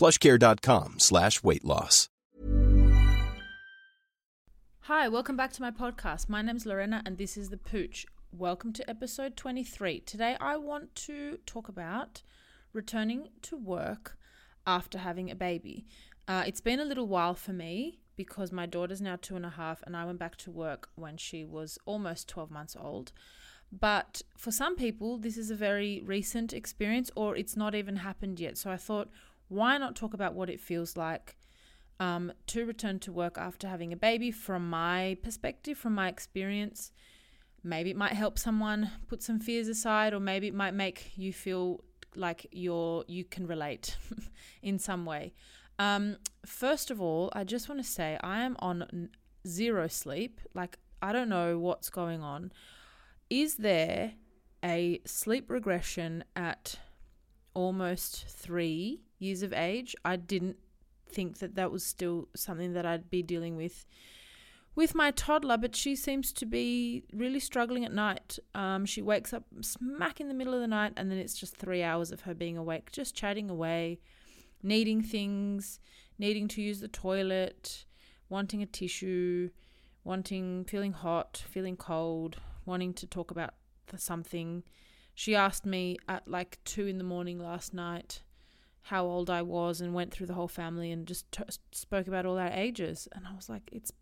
plushcare.com slash weight loss. Hi, welcome back to my podcast. My name's Lorena and this is The Pooch. Welcome to episode 23. Today I want to talk about returning to work after having a baby. Uh, it's been a little while for me because my daughter's now two and a half and I went back to work when she was almost 12 months old. But for some people, this is a very recent experience or it's not even happened yet. So I thought, why not talk about what it feels like um, to return to work after having a baby from my perspective, from my experience? Maybe it might help someone put some fears aside, or maybe it might make you feel like you're you can relate in some way. Um, first of all, I just want to say I am on zero sleep. Like I don't know what's going on. Is there a sleep regression at almost three years of age? I didn't think that that was still something that I'd be dealing with with my toddler, but she seems to be really struggling at night. Um, she wakes up smack in the middle of the night, and then it's just three hours of her being awake, just chatting away, needing things, needing to use the toilet, wanting a tissue, wanting, feeling hot, feeling cold, wanting to talk about something. She asked me at like two in the morning last night how old I was and went through the whole family and just t- spoke about all our ages. And I was like, it's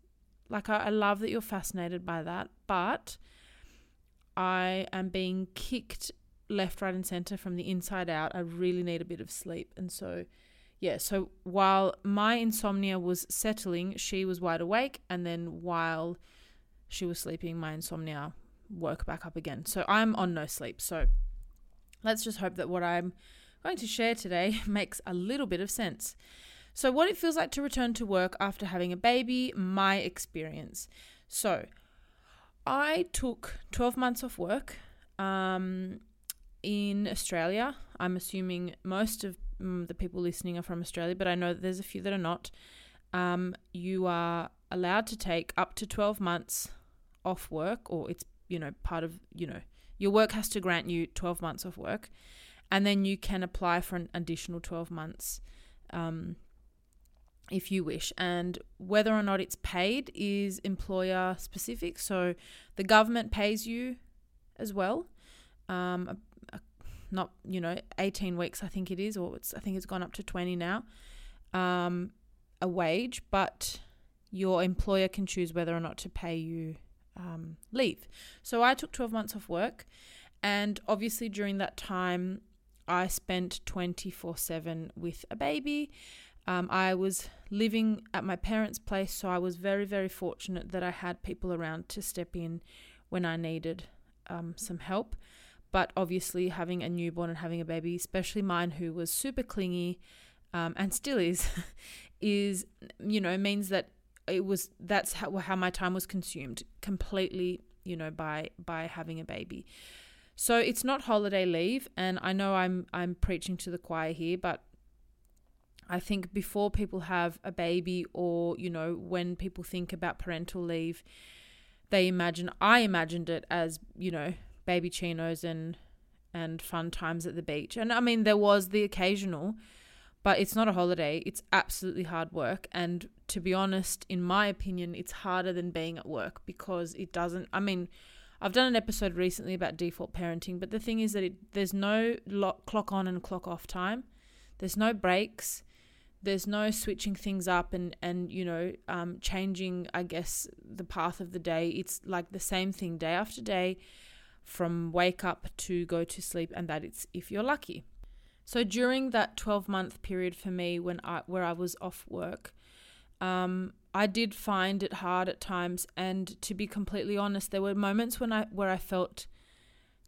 like, I, I love that you're fascinated by that, but I am being kicked left, right, and center from the inside out. I really need a bit of sleep. And so, yeah, so while my insomnia was settling, she was wide awake. And then while she was sleeping, my insomnia woke back up again. So I'm on no sleep. So let's just hope that what I'm going to share today makes a little bit of sense. So, what it feels like to return to work after having a baby, my experience. So, I took 12 months off work um, in Australia. I'm assuming most of mm, the people listening are from Australia, but I know that there's a few that are not. Um, you are allowed to take up to 12 months off work, or it's, you know, part of, you know, your work has to grant you 12 months of work and then you can apply for an additional 12 months um, if you wish. And whether or not it's paid is employer specific. So the government pays you as well. Um, not you know 18 weeks I think it is, or it's I think it's gone up to 20 now. Um, a wage, but your employer can choose whether or not to pay you um, leave. So I took 12 months off work, and obviously during that time I spent 24 7 with a baby. Um, I was living at my parents' place, so I was very, very fortunate that I had people around to step in when I needed um, some help. But obviously, having a newborn and having a baby, especially mine who was super clingy um, and still is, is, you know, means that it was that's how, how my time was consumed completely, you know, by by having a baby. So it's not holiday leave, and I know I'm I'm preaching to the choir here, but I think before people have a baby or, you know, when people think about parental leave, they imagine I imagined it as, you know, baby chinos and and fun times at the beach. And I mean there was the occasional, but it's not a holiday. It's absolutely hard work and to be honest, in my opinion, it's harder than being at work because it doesn't I mean I've done an episode recently about default parenting, but the thing is that it, there's no clock on and clock off time. There's no breaks. there's no switching things up and and you know um, changing i guess the path of the day it's like the same thing day after day from wake up to go to sleep and that it's if you're lucky so during that 12 month period for me when i where i was off work um, i did find it hard at times and to be completely honest there were moments when i where i felt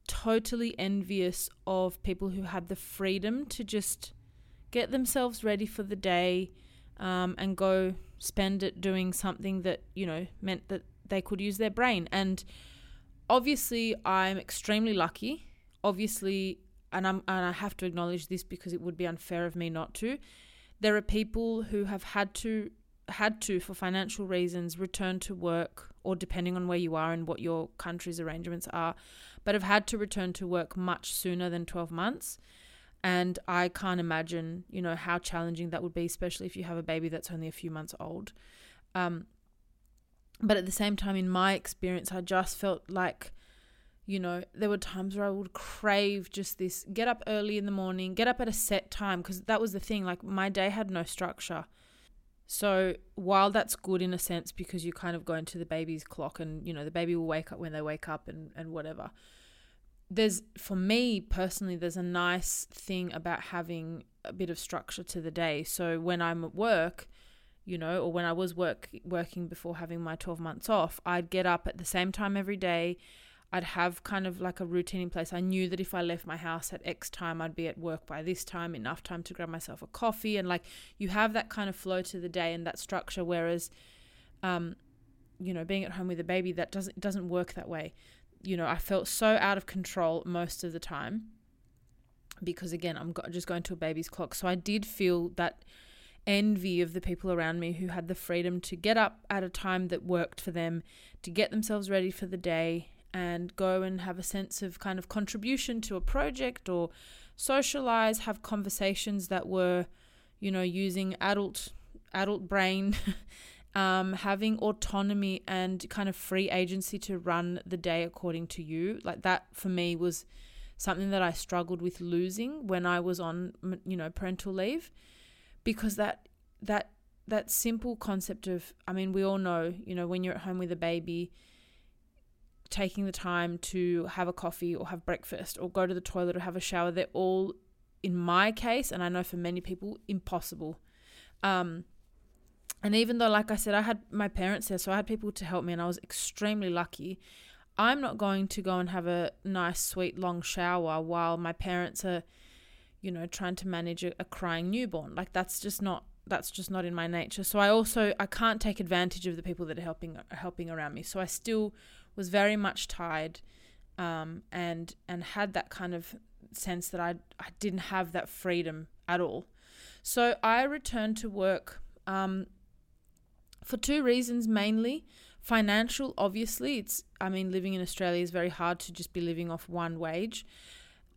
totally envious of people who had the freedom to just get themselves ready for the day um, and go spend it doing something that, you know, meant that they could use their brain. And obviously, I'm extremely lucky. Obviously, and, I'm, and I have to acknowledge this because it would be unfair of me not to. There are people who have had to had to for financial reasons return to work or depending on where you are and what your country's arrangements are but have had to return to work much sooner than 12 months and I can't imagine, you know, how challenging that would be, especially if you have a baby that's only a few months old. Um, but at the same time, in my experience, I just felt like, you know, there were times where I would crave just this get up early in the morning, get up at a set time, because that was the thing. Like, my day had no structure. So, while that's good in a sense because you kind of go into the baby's clock and, you know, the baby will wake up when they wake up and, and whatever there's for me personally there's a nice thing about having a bit of structure to the day. So when i'm at work you know or when i was work working before having my 12 months off i'd get up at the same time every day i'd have kind of like a routine in place. I knew that if i left my house at x time i'd be at work by this time enough time to grab myself a coffee. And like you have that kind of flow to the day and that structure whereas um you know being at home with a baby that doesn't doesn't work that way. You know, I felt so out of control most of the time because, again, I'm just going to a baby's clock. So I did feel that envy of the people around me who had the freedom to get up at a time that worked for them, to get themselves ready for the day and go and have a sense of kind of contribution to a project or socialize, have conversations that were, you know, using adult adult brain um, having autonomy and kind of free agency to run the day according to you. Like that for me was something that I struggled with losing when I was on, you know, parental leave, because that that that simple concept of, I mean, we all know, you know, when you're at home with a baby, taking the time to have a coffee or have breakfast or go to the toilet or have a shower, they're all, in my case, and I know for many people, impossible. Um, and even though, like I said, I had my parents there, so I had people to help me, and I was extremely lucky. I'm not going to go and have a nice, sweet, long shower while my parents are, you know, trying to manage a, a crying newborn. Like that's just not that's just not in my nature. So I also I can't take advantage of the people that are helping are helping around me. So I still was very much tied, um, and and had that kind of sense that I I didn't have that freedom at all. So I returned to work. Um, for two reasons mainly financial obviously it's i mean living in australia is very hard to just be living off one wage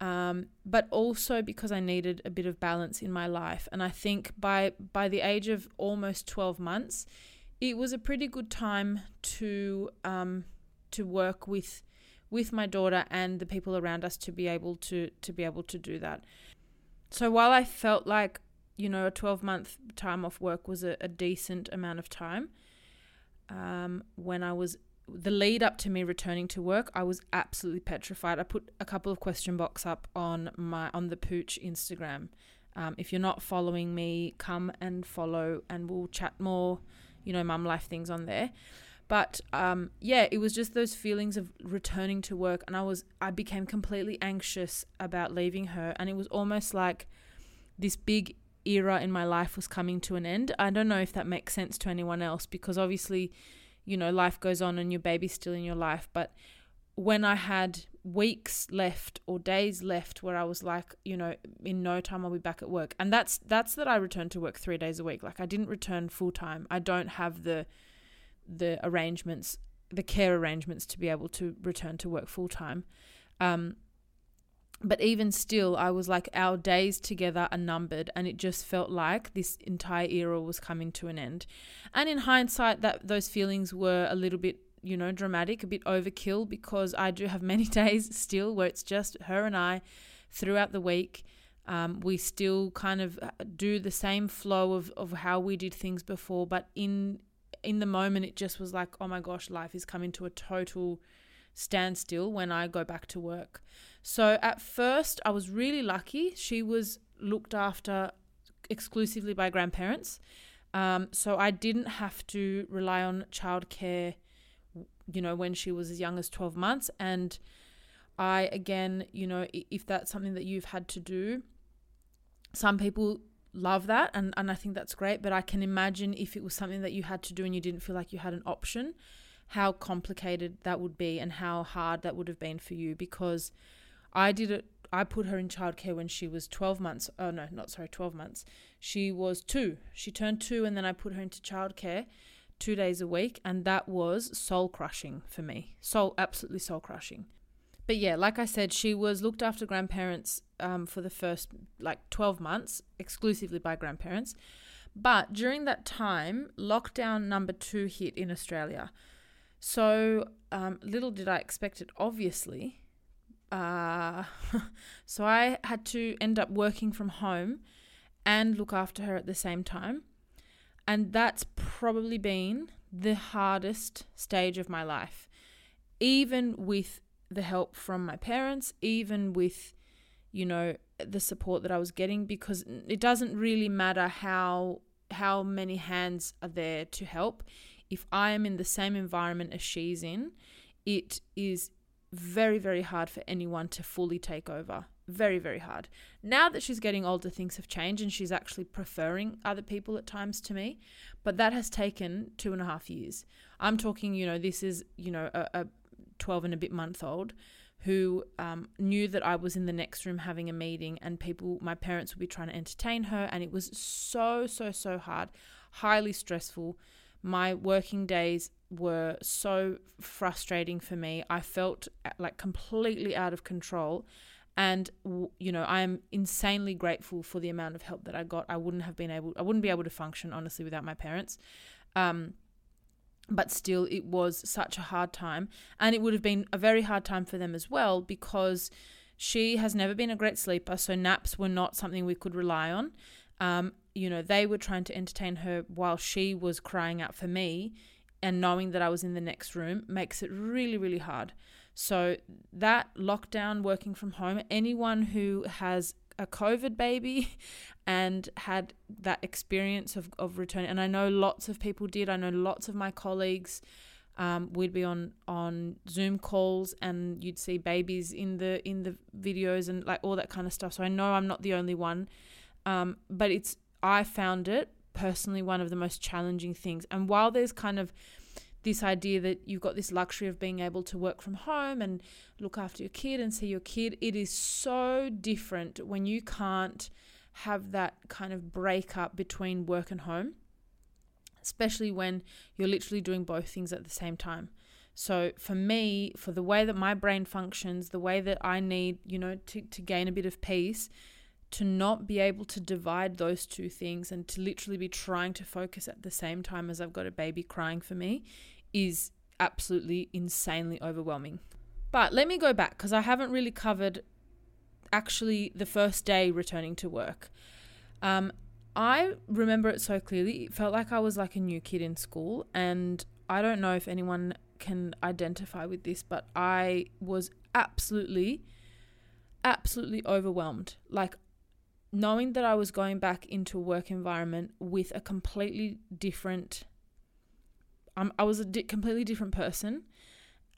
um, but also because i needed a bit of balance in my life and i think by by the age of almost 12 months it was a pretty good time to um, to work with with my daughter and the people around us to be able to to be able to do that so while i felt like you know, a 12 month time off work was a, a decent amount of time. Um, when I was the lead up to me returning to work, I was absolutely petrified. I put a couple of question box up on my on the Pooch Instagram. Um, if you're not following me, come and follow, and we'll chat more, you know, mum life things on there. But um, yeah, it was just those feelings of returning to work, and I was I became completely anxious about leaving her, and it was almost like this big era in my life was coming to an end. I don't know if that makes sense to anyone else because obviously, you know, life goes on and your baby's still in your life. But when I had weeks left or days left where I was like, you know, in no time I'll be back at work. And that's that's that I returned to work 3 days a week. Like I didn't return full time. I don't have the the arrangements, the care arrangements to be able to return to work full time. Um, but even still, I was like, our days together are numbered, and it just felt like this entire era was coming to an end. And in hindsight, that those feelings were a little bit, you know, dramatic, a bit overkill, because I do have many days still where it's just her and I throughout the week. Um, we still kind of uh, do the same flow of, of how we did things before, but in in the moment it just was like, oh my gosh, life is coming to a total standstill when I go back to work. So at first I was really lucky. She was looked after exclusively by grandparents. Um, so I didn't have to rely on childcare, you know, when she was as young as 12 months. And I, again, you know, if that's something that you've had to do, some people love that and, and I think that's great. But I can imagine if it was something that you had to do and you didn't feel like you had an option, how complicated that would be and how hard that would have been for you because I did it I put her in childcare when she was 12 months. Oh, no, not sorry, 12 months. She was two. She turned two, and then I put her into childcare two days a week. And that was soul crushing for me. Soul, absolutely soul crushing. But yeah, like I said, she was looked after grandparents um, for the first like 12 months, exclusively by grandparents. But during that time, lockdown number two hit in Australia. So um, little did I expect it, obviously uh, so I had to end up working from home and look after her at the same time. And that's probably been the hardest stage of my life. Even with the help from my parents, even with, you know, the support that I was getting, because it doesn't really matter how how many hands are there to help. If I am in the same environment as she's in, it is very, very hard for anyone to fully take over. Very, very hard. Now that she's getting older, things have changed and she's actually preferring other people at times to me. But that has taken two and a half years. I'm talking, you know, this is, you know, a, a 12 and a bit month old who um, knew that I was in the next room having a meeting and people, my parents would be trying to entertain her. And it was so, so, so hard, highly stressful. My working days were so frustrating for me. I felt uh, like completely out of control. And you know, I am insanely grateful for the amount of help that I got. I wouldn't have been able, I wouldn't be able to function honestly without my parents. Um, but still, it was such a hard time, and it would have been a very hard time for them as well because she has never been a great sleeper. So naps were not something we could rely on. Um, you know, they were trying to entertain her while she was crying out for me and knowing that I was in the next room makes it really, really hard. So, that lockdown, working from home, anyone who has a COVID baby and had that experience of, of returning, and I know lots of people did, I know lots of my colleagues. Um, we'd be on on Zoom calls and you'd see babies in the in the videos and like all that kind of stuff. So I know I'm not the only one, um, but it's I found it personally one of the most challenging things. And while there's kind of this idea that you've got this luxury of being able to work from home and look after your kid and see your kid, it is so different when you can't have that kind of break up between work and home, especially when you're literally doing both things at the same time. So for me, for the way that my brain functions, the way that I need, you know, to, to gain a bit of peace, to not be able to divide those two things and to literally be trying to focus at the same time as I've got a baby crying for me is absolutely insanely overwhelming. But let me go back because I haven't really covered actually the first day returning to work. Um, I remember it so clearly. It felt like I was like a new kid in school. And I don't know if anyone can identify with this, but I was absolutely, absolutely overwhelmed. Like, knowing that I was going back into a work environment with a completely different, I was a di- completely different person.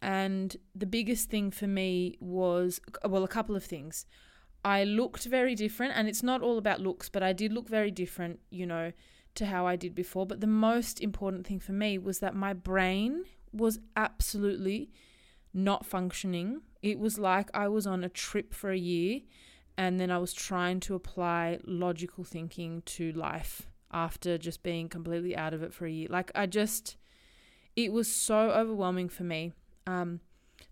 And the biggest thing for me was, uh, well, a couple of things. I looked very different, and it's not all about looks, but I did look very different, you know, to how I did before. But the most important thing for me was that my brain was absolutely not functioning. It was like I was on a trip for a year and then I was trying to apply logical thinking to life after just being completely out of it for a year. Like I just, it was so overwhelming for me. Um,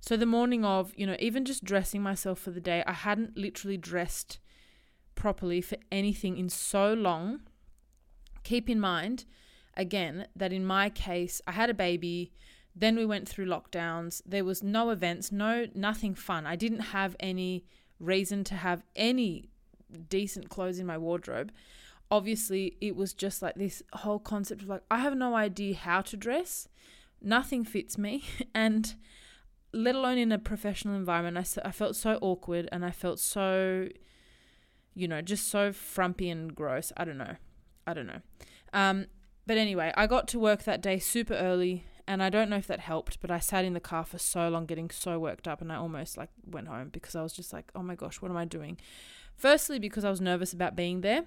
so the morning of, you know, even just dressing myself for the day, I hadn't literally dressed properly for anything in so long. Keep in mind, again, that in my case, I had a baby. Then we went through lockdowns. There was no events, no nothing fun. I didn't have any reason to have any decent clothes in my wardrobe, obviously it was just like this whole concept of like I have no idea how to dress, nothing fits me, and let alone in a professional environment, I, I felt so awkward and I felt so, you know, just so frumpy and gross. I don't know. I don't know. Um, but anyway, I got to work that day super early and I don't know if that helped, but I sat in the car for so long getting so worked up and I almost like went home because I was just like, "Oh my gosh, what am I doing?" Firstly because I was nervous about being there,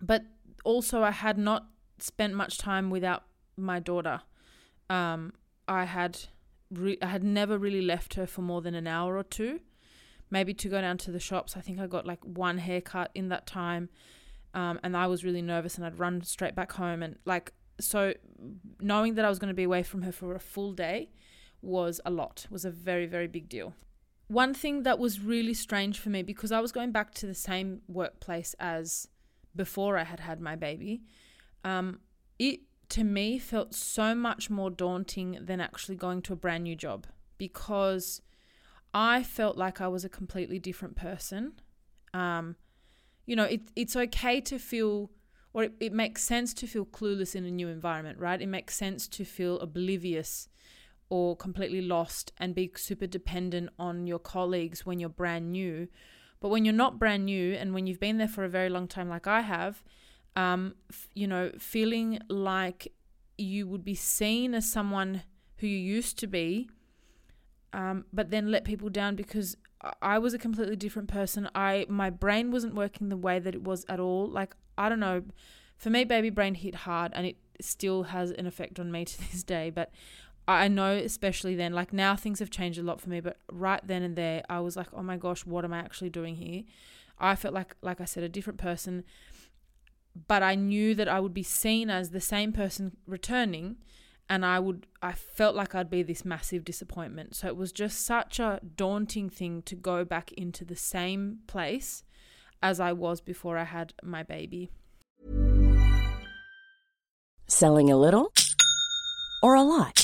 but also I had not spent much time without my daughter. Um, I had re- I had never really left her for more than an hour or two, maybe to go down to the shops. I think I got like one haircut in that time, um, and I was really nervous, and I'd run straight back home, and like so, knowing that I was going to be away from her for a full day was a lot. Was a very very big deal. One thing that was really strange for me because I was going back to the same workplace as before I had had my baby. Um, it to me felt so much more daunting than actually going to a brand new job because I felt like I was a completely different person. Um, you know, it, it's okay to feel, or it, it makes sense to feel clueless in a new environment, right? It makes sense to feel oblivious or completely lost and be super dependent on your colleagues when you're brand new. But when you're not brand new and when you've been there for a very long time, like I have, um, f- you know, feeling like you would be seen as someone who you used to be, um, but then let people down because I was a completely different person. I my brain wasn't working the way that it was at all. Like I don't know, for me, baby brain hit hard, and it still has an effect on me to this day. But I know, especially then, like now things have changed a lot for me. But right then and there, I was like, oh my gosh, what am I actually doing here? I felt like, like I said, a different person but I knew that I would be seen as the same person returning and I would I felt like I'd be this massive disappointment. So it was just such a daunting thing to go back into the same place as I was before I had my baby. Selling a little or a lot?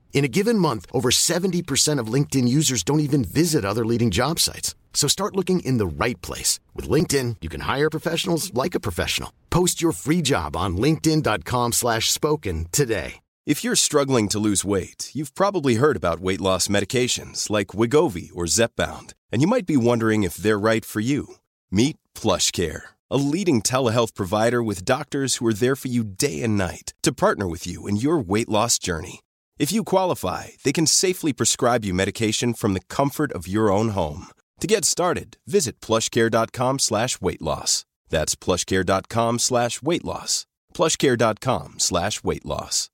In a given month, over 70% of LinkedIn users don't even visit other leading job sites. So start looking in the right place. With LinkedIn, you can hire professionals like a professional. Post your free job on linkedin.com slash spoken today. If you're struggling to lose weight, you've probably heard about weight loss medications like Wegovy or Zepbound, and you might be wondering if they're right for you. Meet PlushCare, a leading telehealth provider with doctors who are there for you day and night to partner with you in your weight loss journey. If you qualify, they can safely prescribe you medication from the comfort of your own home. To get started, visit plushcare.com slash weight loss. That's plushcare.com slash weight loss. Plushcare.com slash weight loss.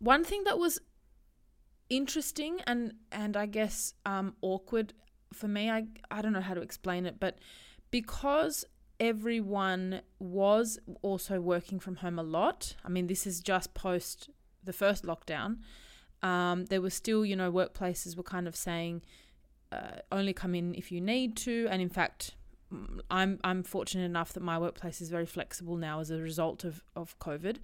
One thing that was interesting and and I guess um, awkward for me, I I don't know how to explain it, but because everyone was also working from home a lot. I mean, this is just post the first lockdown. Um, there were still, you know, workplaces were kind of saying uh, only come in if you need to. And in fact, I'm I'm fortunate enough that my workplace is very flexible now as a result of of COVID.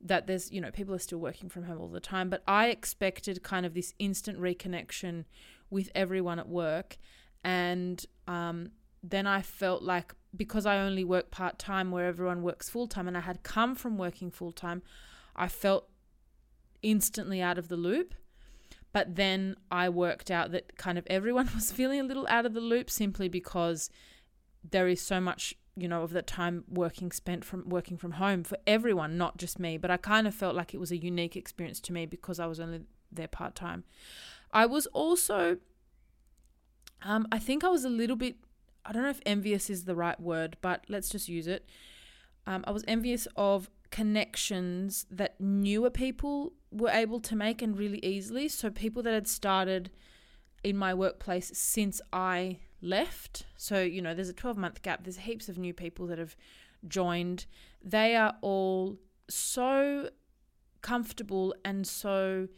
That there's you know people are still working from home all the time, but I expected kind of this instant reconnection with everyone at work, and um, then I felt like because I only work part time where everyone works full time, and I had come from working full time, I felt instantly out of the loop. But then I worked out that kind of everyone was feeling a little out of the loop simply because there is so much you know of the time working spent from working from home for everyone not just me but i kind of felt like it was a unique experience to me because i was only there part time i was also um, i think i was a little bit i don't know if envious is the right word but let's just use it um, i was envious of connections that newer people were able to make and really easily so people that had started in my workplace since i left. So, you know, there's a 12 month gap. There's heaps of new people that have joined. They are all so comfortable and so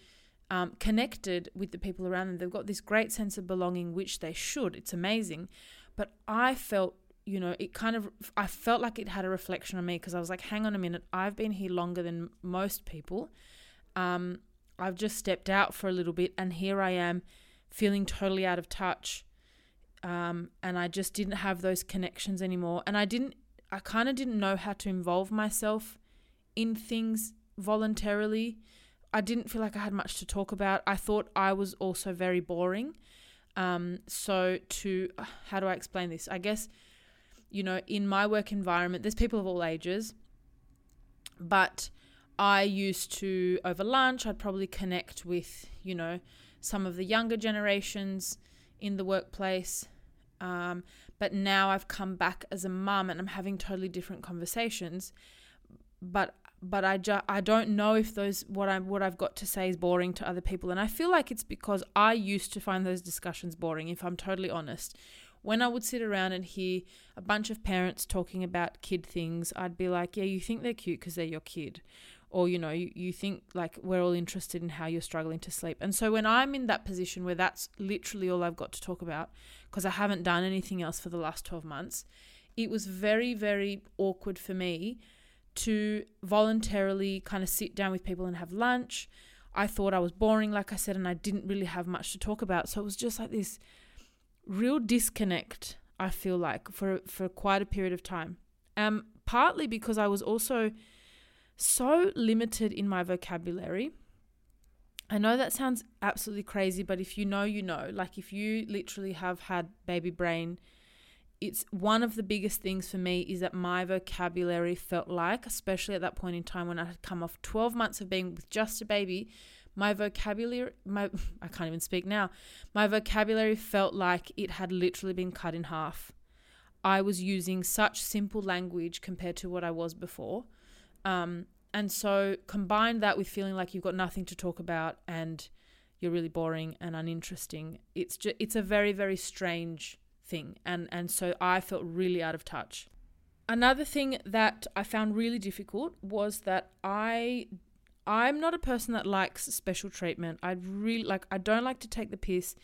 um, connected with the people around them. They've got this great sense of belonging, which they should. It's amazing. But I felt, you know, it kind of, I felt like it had a reflection on me because I was like, hang on a minute, I've been here longer than most people. Um, I've just stepped out for a little bit and here I am feeling totally out of touch um, and I just didn't have those connections anymore. And I didn't, I kind of didn't know how to involve myself in things voluntarily. I didn't feel like I had much to talk about. I thought I was also very boring. Um, so, to how do I explain this? I guess, you know, in my work environment, there's people of all ages, but I used to, over lunch, I'd probably connect with, you know, some of the younger generations in the workplace. Um, but now I've come back as a mum and I'm having totally different conversations. But but I ju- I don't know if those what I what I've got to say is boring to other people, and I feel like it's because I used to find those discussions boring. If I'm totally honest, when I would sit around and hear a bunch of parents talking about kid things, I'd be like, yeah, you think they're cute because they're your kid. Or you know you, you think like we're all interested in how you're struggling to sleep. And so when i'm in that position where that's literally all i've got to talk about because i haven't done anything else for the last 12 months it was very very awkward for me to voluntarily kind of sit down with people and have lunch i thought i was boring like i said and i didn't really have much to talk about so it was just like this real disconnect i feel like for for quite a period of time um partly because i was also so limited in my vocabulary. I know that sounds absolutely crazy, but if you know, you know. Like if you literally have had baby brain, it's one of the biggest things for me is that my vocabulary felt like, especially at that point in time when I had come off 12 months of being with just a baby, my vocabulary my I can't even speak now. My vocabulary felt like it had literally been cut in half. I was using such simple language compared to what I was before. Um, and so combine that with feeling like you've got nothing to talk about and you're really boring and uninteresting. It's just, it's a very very strange thing, and and so I felt really out of touch. Another thing that I found really difficult was that I I'm not a person that likes special treatment. I really like I don't like to take the piss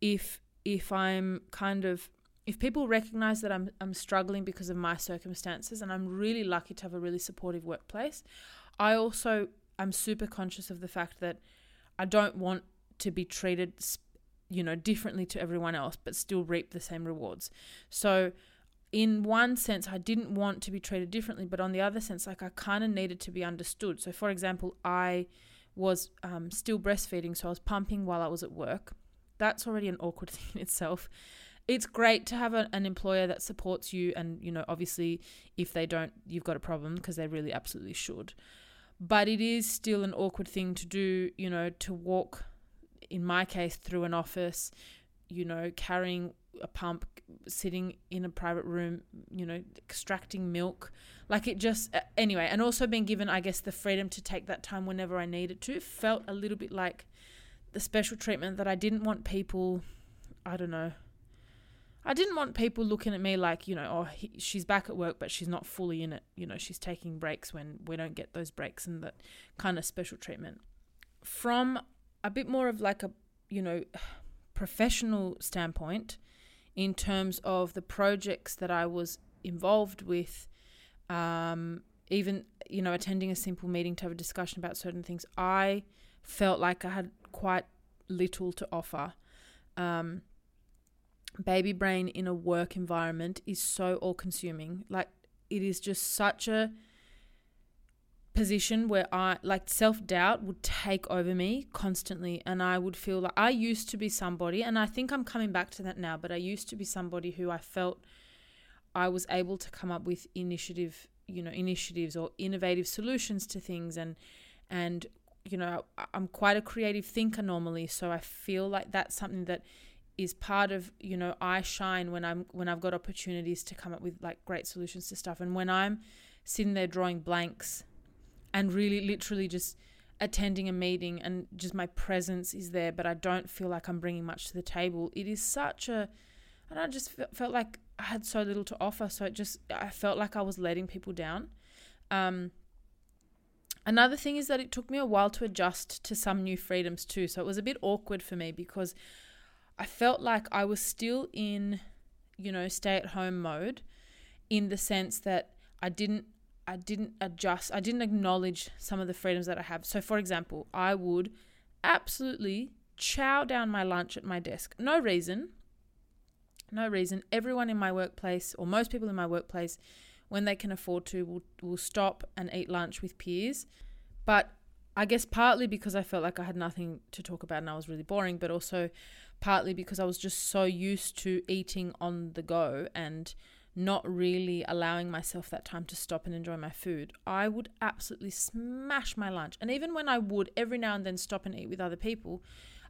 if if I'm kind of if people recognize that I'm I'm struggling because of my circumstances and I'm really lucky to have a really supportive workplace, I also am super conscious of the fact that I don't want to be treated you know differently to everyone else but still reap the same rewards. So in one sense I didn't want to be treated differently but on the other sense like I kind of needed to be understood. So for example, I was um, still breastfeeding so I was pumping while I was at work. That's already an awkward thing in itself it's great to have a, an employer that supports you and you know obviously if they don't you've got a problem because they really absolutely should but it is still an awkward thing to do you know to walk in my case through an office you know carrying a pump sitting in a private room you know extracting milk like it just anyway and also being given i guess the freedom to take that time whenever i needed to felt a little bit like the special treatment that i didn't want people i don't know I didn't want people looking at me like, you know, oh, he, she's back at work, but she's not fully in it. You know, she's taking breaks when we don't get those breaks and that kind of special treatment. From a bit more of like a, you know, professional standpoint, in terms of the projects that I was involved with, um, even you know attending a simple meeting to have a discussion about certain things, I felt like I had quite little to offer. Um, baby brain in a work environment is so all consuming. Like it is just such a position where I like self doubt would take over me constantly, and I would feel like I used to be somebody, and I think I'm coming back to that now, but I used to be somebody who I felt I was able to come up with initiative, you know, initiatives or innovative solutions to things, and and you know, I'm quite a creative thinker normally, so I feel like that's something that is part of you know I shine when I'm when I've got opportunities to come up with like great solutions to stuff. And when I'm sitting there drawing blanks and really literally just attending a meeting and just my presence is there but I don't feel like I'm bringing much to the table it is such a and I just felt like I had so little to offer so it just I felt like I was letting people down um Another thing is that it took me a while to adjust to some new freedoms too. So it was a bit awkward for me because I felt like I was still in, you know, stay at home mode in the sense that I didn't I didn't adjust, I didn't acknowledge some of the freedoms that I have. So for example, I would absolutely chow down my lunch at my desk. No reason. No reason. Everyone in my workplace or most people in my workplace when they can afford to will will stop and eat lunch with peers. But I guess partly because I felt like I had nothing to talk about and I was really boring, but also partly because I was just so used to eating on the go and not really allowing myself that time to stop and enjoy my food, I would absolutely smash my lunch. And even when I would every now and then stop and eat with other people,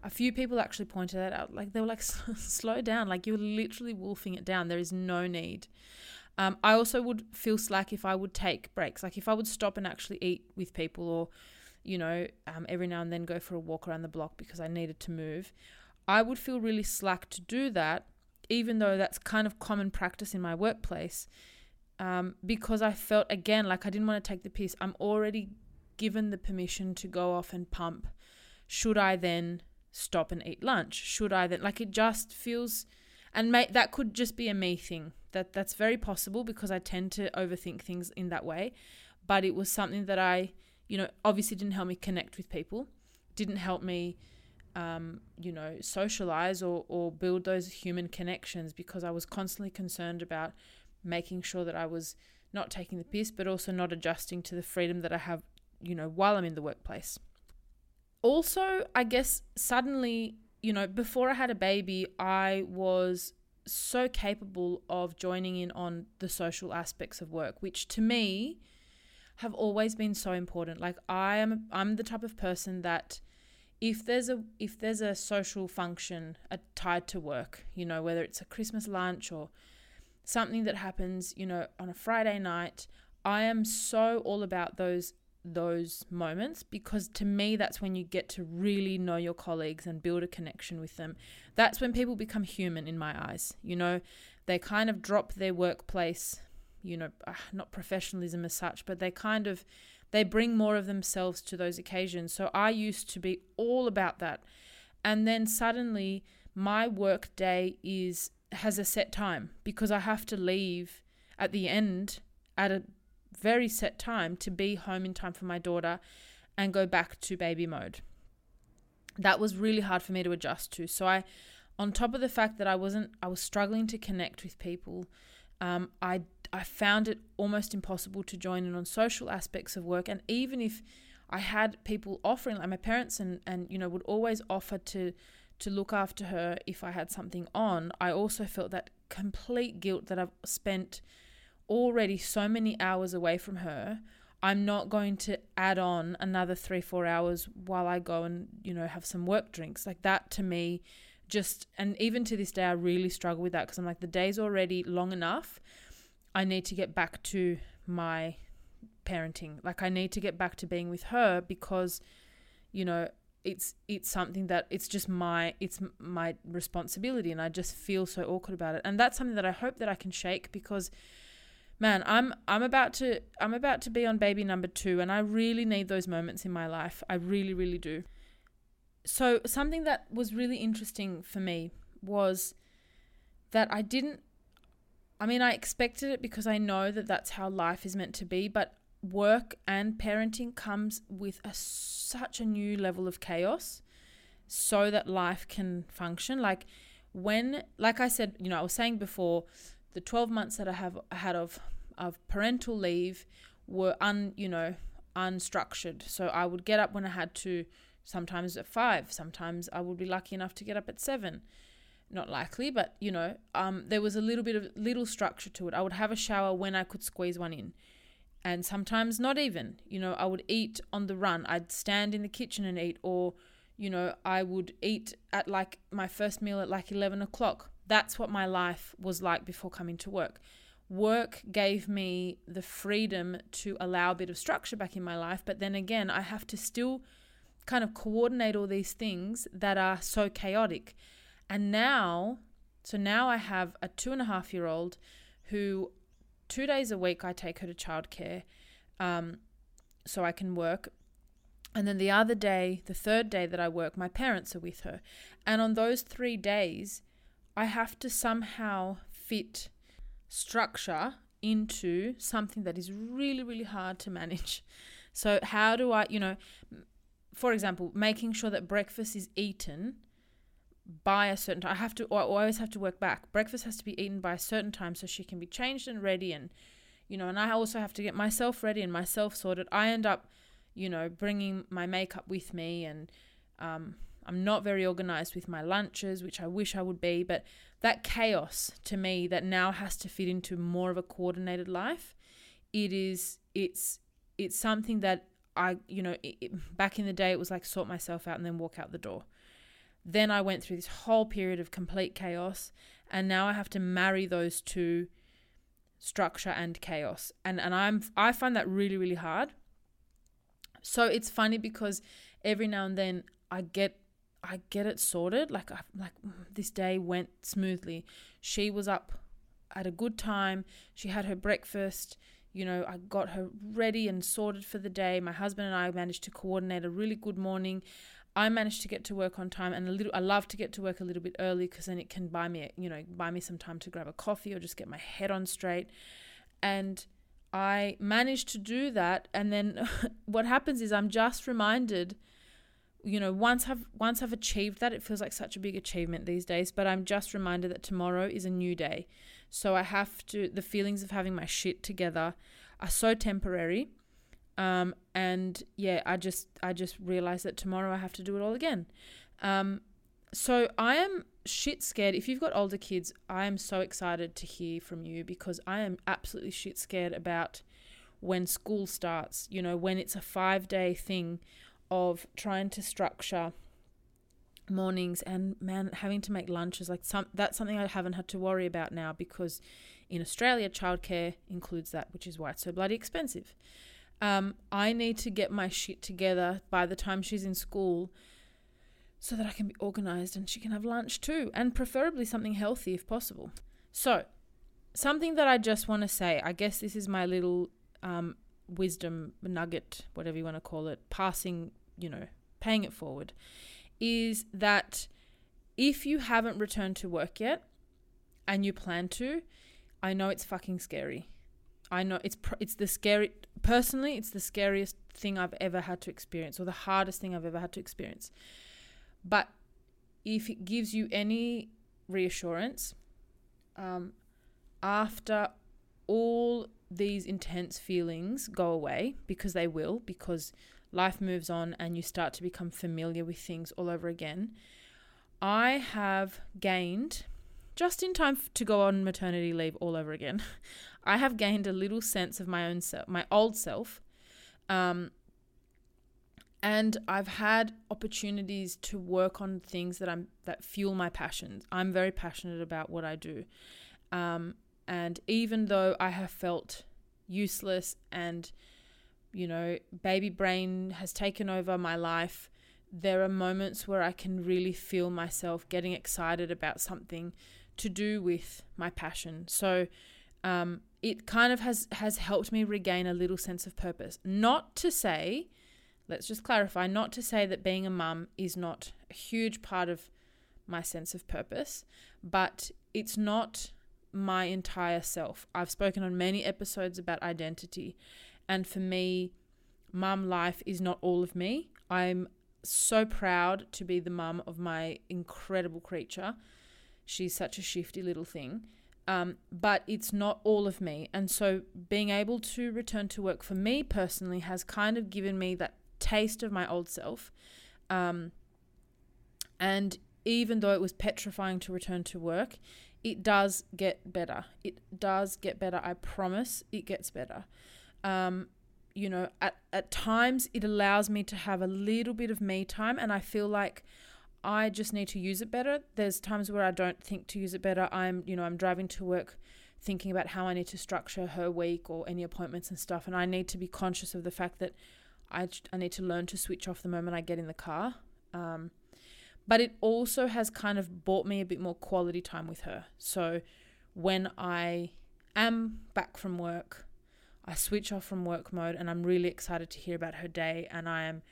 a few people actually pointed that out. Like they were like, slow down, like you're literally wolfing it down. There is no need. Um, I also would feel slack if I would take breaks, like if I would stop and actually eat with people or, you know, um, every now and then go for a walk around the block because I needed to move. I would feel really slack to do that, even though that's kind of common practice in my workplace, um, because I felt again like I didn't want to take the piss. I'm already given the permission to go off and pump. Should I then stop and eat lunch? Should I then like it just feels, and may, that could just be a me thing. That that's very possible because I tend to overthink things in that way, but it was something that I, you know, obviously didn't help me connect with people, didn't help me um, you know, socialize or, or build those human connections because I was constantly concerned about making sure that I was not taking the piss, but also not adjusting to the freedom that I have, you know, while I'm in the workplace. Also, I guess suddenly, you know, before I had a baby, I was so capable of joining in on the social aspects of work, which to me have always been so important. Like I am I'm the type of person that if there's a if there's a social function uh, tied to work, you know, whether it's a Christmas lunch or something that happens, you know, on a Friday night, I am so all about those those moments because to me that's when you get to really know your colleagues and build a connection with them. That's when people become human in my eyes. You know, they kind of drop their workplace, you know, uh, not professionalism as such, but they kind of they bring more of themselves to those occasions. So I used to be all about that. And then suddenly my work day is has a set time because I have to leave at the end at a very set time to be home in time for my daughter and go back to baby mode. That was really hard for me to adjust to. So I on top of the fact that I wasn't I was struggling to connect with people, um, I I found it almost impossible to join in on social aspects of work. And even if I had people offering, like my parents, and and you know would always offer to to look after her if I had something on, I also felt that complete guilt that I've spent already so many hours away from her. I'm not going to add on another three, four hours while I go and, you know, have some work drinks. Like that to me, just, and even to this day, I really struggle with that because I'm like, the day's already long enough I need to get back to my parenting. Like I need to get back to being with her because you know, it's it's something that it's just my it's my responsibility and I just feel so awkward about it. And that's something that I hope that I can shake because man, I'm I'm about to I'm about to be on baby number 2 and I really need those moments in my life. I really really do. So something that was really interesting for me was that I didn't I mean, I expected it because I know that that's how life is meant to be, but work and parenting comes with a, such a new level of chaos so that life can function. Like when, like I said, you know, I was saying before, the 12 months that I have had of, of parental leave were un, you know, unstructured. So I would get up when I had to, sometimes at five, sometimes I would be lucky enough to get up at seven not likely, but you know, um, there was a little bit of little structure to it. I would have a shower when I could squeeze one in, and sometimes not even. You know, I would eat on the run. I'd stand in the kitchen and eat, or you know, I would eat at like my first meal at like eleven o'clock. That's what my life was like before coming to work. Work gave me the freedom to allow a bit of structure back in my life, but then again, I have to still kind of coordinate all these things that are so chaotic and now, so now I have a two and a half year old who two days a week I take her to childcare um, so I can work. And then the other day, the third day that I work, my parents are with her. And on those three days, I have to somehow fit structure into something that is really, really hard to manage. So, how do I, you know, for example, making sure that breakfast is eaten by a certain time. I have to, I always have to work back. Breakfast has to be eaten by a certain time so she can be changed and ready. And, you know, and I also have to get myself ready and myself sorted. I end up, you know, bringing my makeup with me and, um, I'm not very organized with my lunches, which I wish I would be, but that chaos to me that now has to fit into more of a coordinated life, it is it's it's something that I, you know, it, back in the day it was like sort myself out and then walk out the door. Then I went through this whole period of complete chaos, and now I have to marry those two structure and chaos. And and I'm I find that really really hard. So it's funny because every now and then I get I get it sorted. Like I like mm, this day went smoothly. She was up at a good time. She had her breakfast. You know, I got her ready and sorted for the day. My husband and I managed to coordinate a really good morning. I managed to get to work on time and a little I love to get to work a little bit early because then it can buy me you know buy me some time to grab a coffee or just get my head on straight. And I managed to do that and then what happens is I'm just reminded you know once I've once I've achieved that it feels like such a big achievement these days but I'm just reminded that tomorrow is a new day. So I have to the feelings of having my shit together are so temporary um, and yeah, I just I just realized that tomorrow I have to do it all again. Um, so I am shit scared. If you've got older kids, I am so excited to hear from you because I am absolutely shit scared about when school starts. You know, when it's a five day thing of trying to structure mornings and man having to make lunches like some that's something I haven't had to worry about now because in Australia childcare includes that which is why it's so bloody expensive. Um, I need to get my shit together by the time she's in school so that I can be organized and she can have lunch too, and preferably something healthy if possible. So, something that I just want to say, I guess this is my little um, wisdom nugget, whatever you want to call it, passing, you know, paying it forward, is that if you haven't returned to work yet and you plan to, I know it's fucking scary. I know it's pr- it's the scary personally it's the scariest thing I've ever had to experience or the hardest thing I've ever had to experience. But if it gives you any reassurance, um, after all these intense feelings go away because they will because life moves on and you start to become familiar with things all over again. I have gained just in time to go on maternity leave all over again. I have gained a little sense of my own self, my old self. Um, and I've had opportunities to work on things that I'm that fuel my passions. I'm very passionate about what I do. Um, and even though I have felt useless and you know, baby brain has taken over my life, there are moments where I can really feel myself getting excited about something to do with my passion. So um, it kind of has has helped me regain a little sense of purpose. Not to say, let's just clarify, not to say that being a mum is not a huge part of my sense of purpose, but it's not my entire self. I've spoken on many episodes about identity, and for me, mum life is not all of me. I'm so proud to be the mum of my incredible creature. She's such a shifty little thing. Um, but it's not all of me. And so being able to return to work for me personally has kind of given me that taste of my old self. Um, and even though it was petrifying to return to work, it does get better. It does get better. I promise it gets better. Um, you know, at, at times it allows me to have a little bit of me time, and I feel like I just need to use it better. There's times where I don't think to use it better. I'm, you know, I'm driving to work thinking about how I need to structure her week or any appointments and stuff, and I need to be conscious of the fact that I, I need to learn to switch off the moment I get in the car. Um, but it also has kind of bought me a bit more quality time with her. So when I am back from work, I switch off from work mode and I'm really excited to hear about her day and I am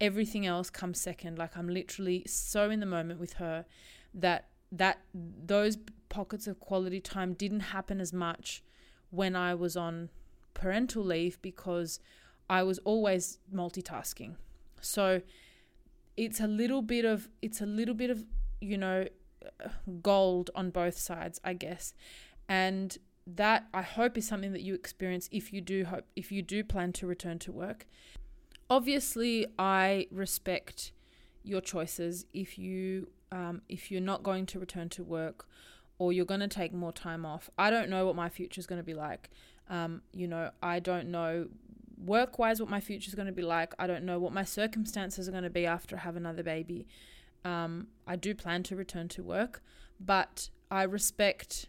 everything else comes second like I'm literally so in the moment with her that that those pockets of quality time didn't happen as much when I was on parental leave because I was always multitasking. So it's a little bit of it's a little bit of you know gold on both sides, I guess. And that I hope is something that you experience if you do hope if you do plan to return to work. Obviously, I respect your choices if you um, if you're not going to return to work or you're going to take more time off. I don't know what my future is going to be like. Um, you know, I don't know work wise what my future is going to be like. I don't know what my circumstances are going to be after I have another baby. Um, I do plan to return to work, but I respect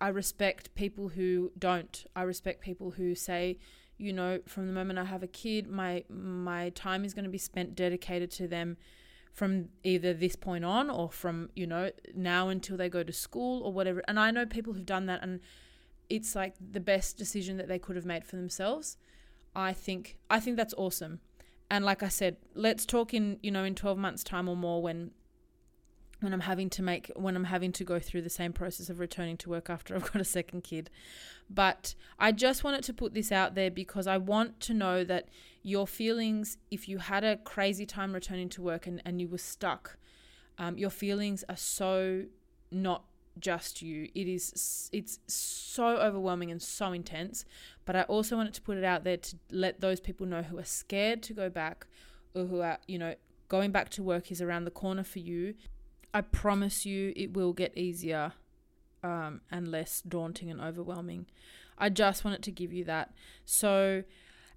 I respect people who don't. I respect people who say, you know, from the moment I have a kid, my my time is going to be spent dedicated to them from either this point on or from, you know, now until they go to school or whatever. And I know people who've done that and it's like the best decision that they could have made for themselves. I think I think that's awesome. And like I said, let's talk in, you know, in 12 months time or more when when I'm having to make when I'm having to go through the same process of returning to work after I've got a second kid. But I just wanted to put this out there because I want to know that your feelings, if you had a crazy time returning to work and, and you were stuck, um, your feelings are so not just you. It is it's so overwhelming and so intense. But I also wanted to put it out there to let those people know who are scared to go back or who are, you know, going back to work is around the corner for you I promise you it will get easier um, and less daunting and overwhelming. I just wanted to give you that. So,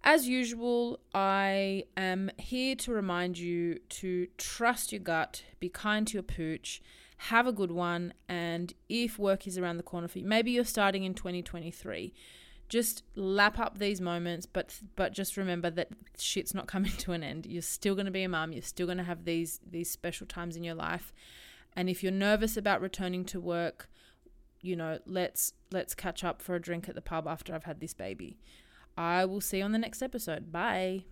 as usual, I am here to remind you to trust your gut, be kind to your pooch, have a good one, and if work is around the corner for you, maybe you're starting in 2023 just lap up these moments but but just remember that shit's not coming to an end you're still going to be a mum you're still going to have these these special times in your life and if you're nervous about returning to work, you know, let's let's catch up for a drink at the pub after I've had this baby. I will see you on the next episode. Bye.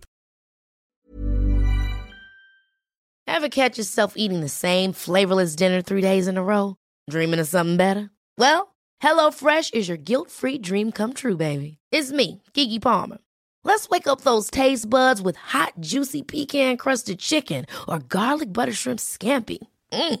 Ever catch yourself eating the same flavorless dinner 3 days in a row, dreaming of something better? Well, HelloFresh is your guilt-free dream come true, baby. It's me, Gigi Palmer. Let's wake up those taste buds with hot, juicy pecan-crusted chicken or garlic butter shrimp scampi. Mm.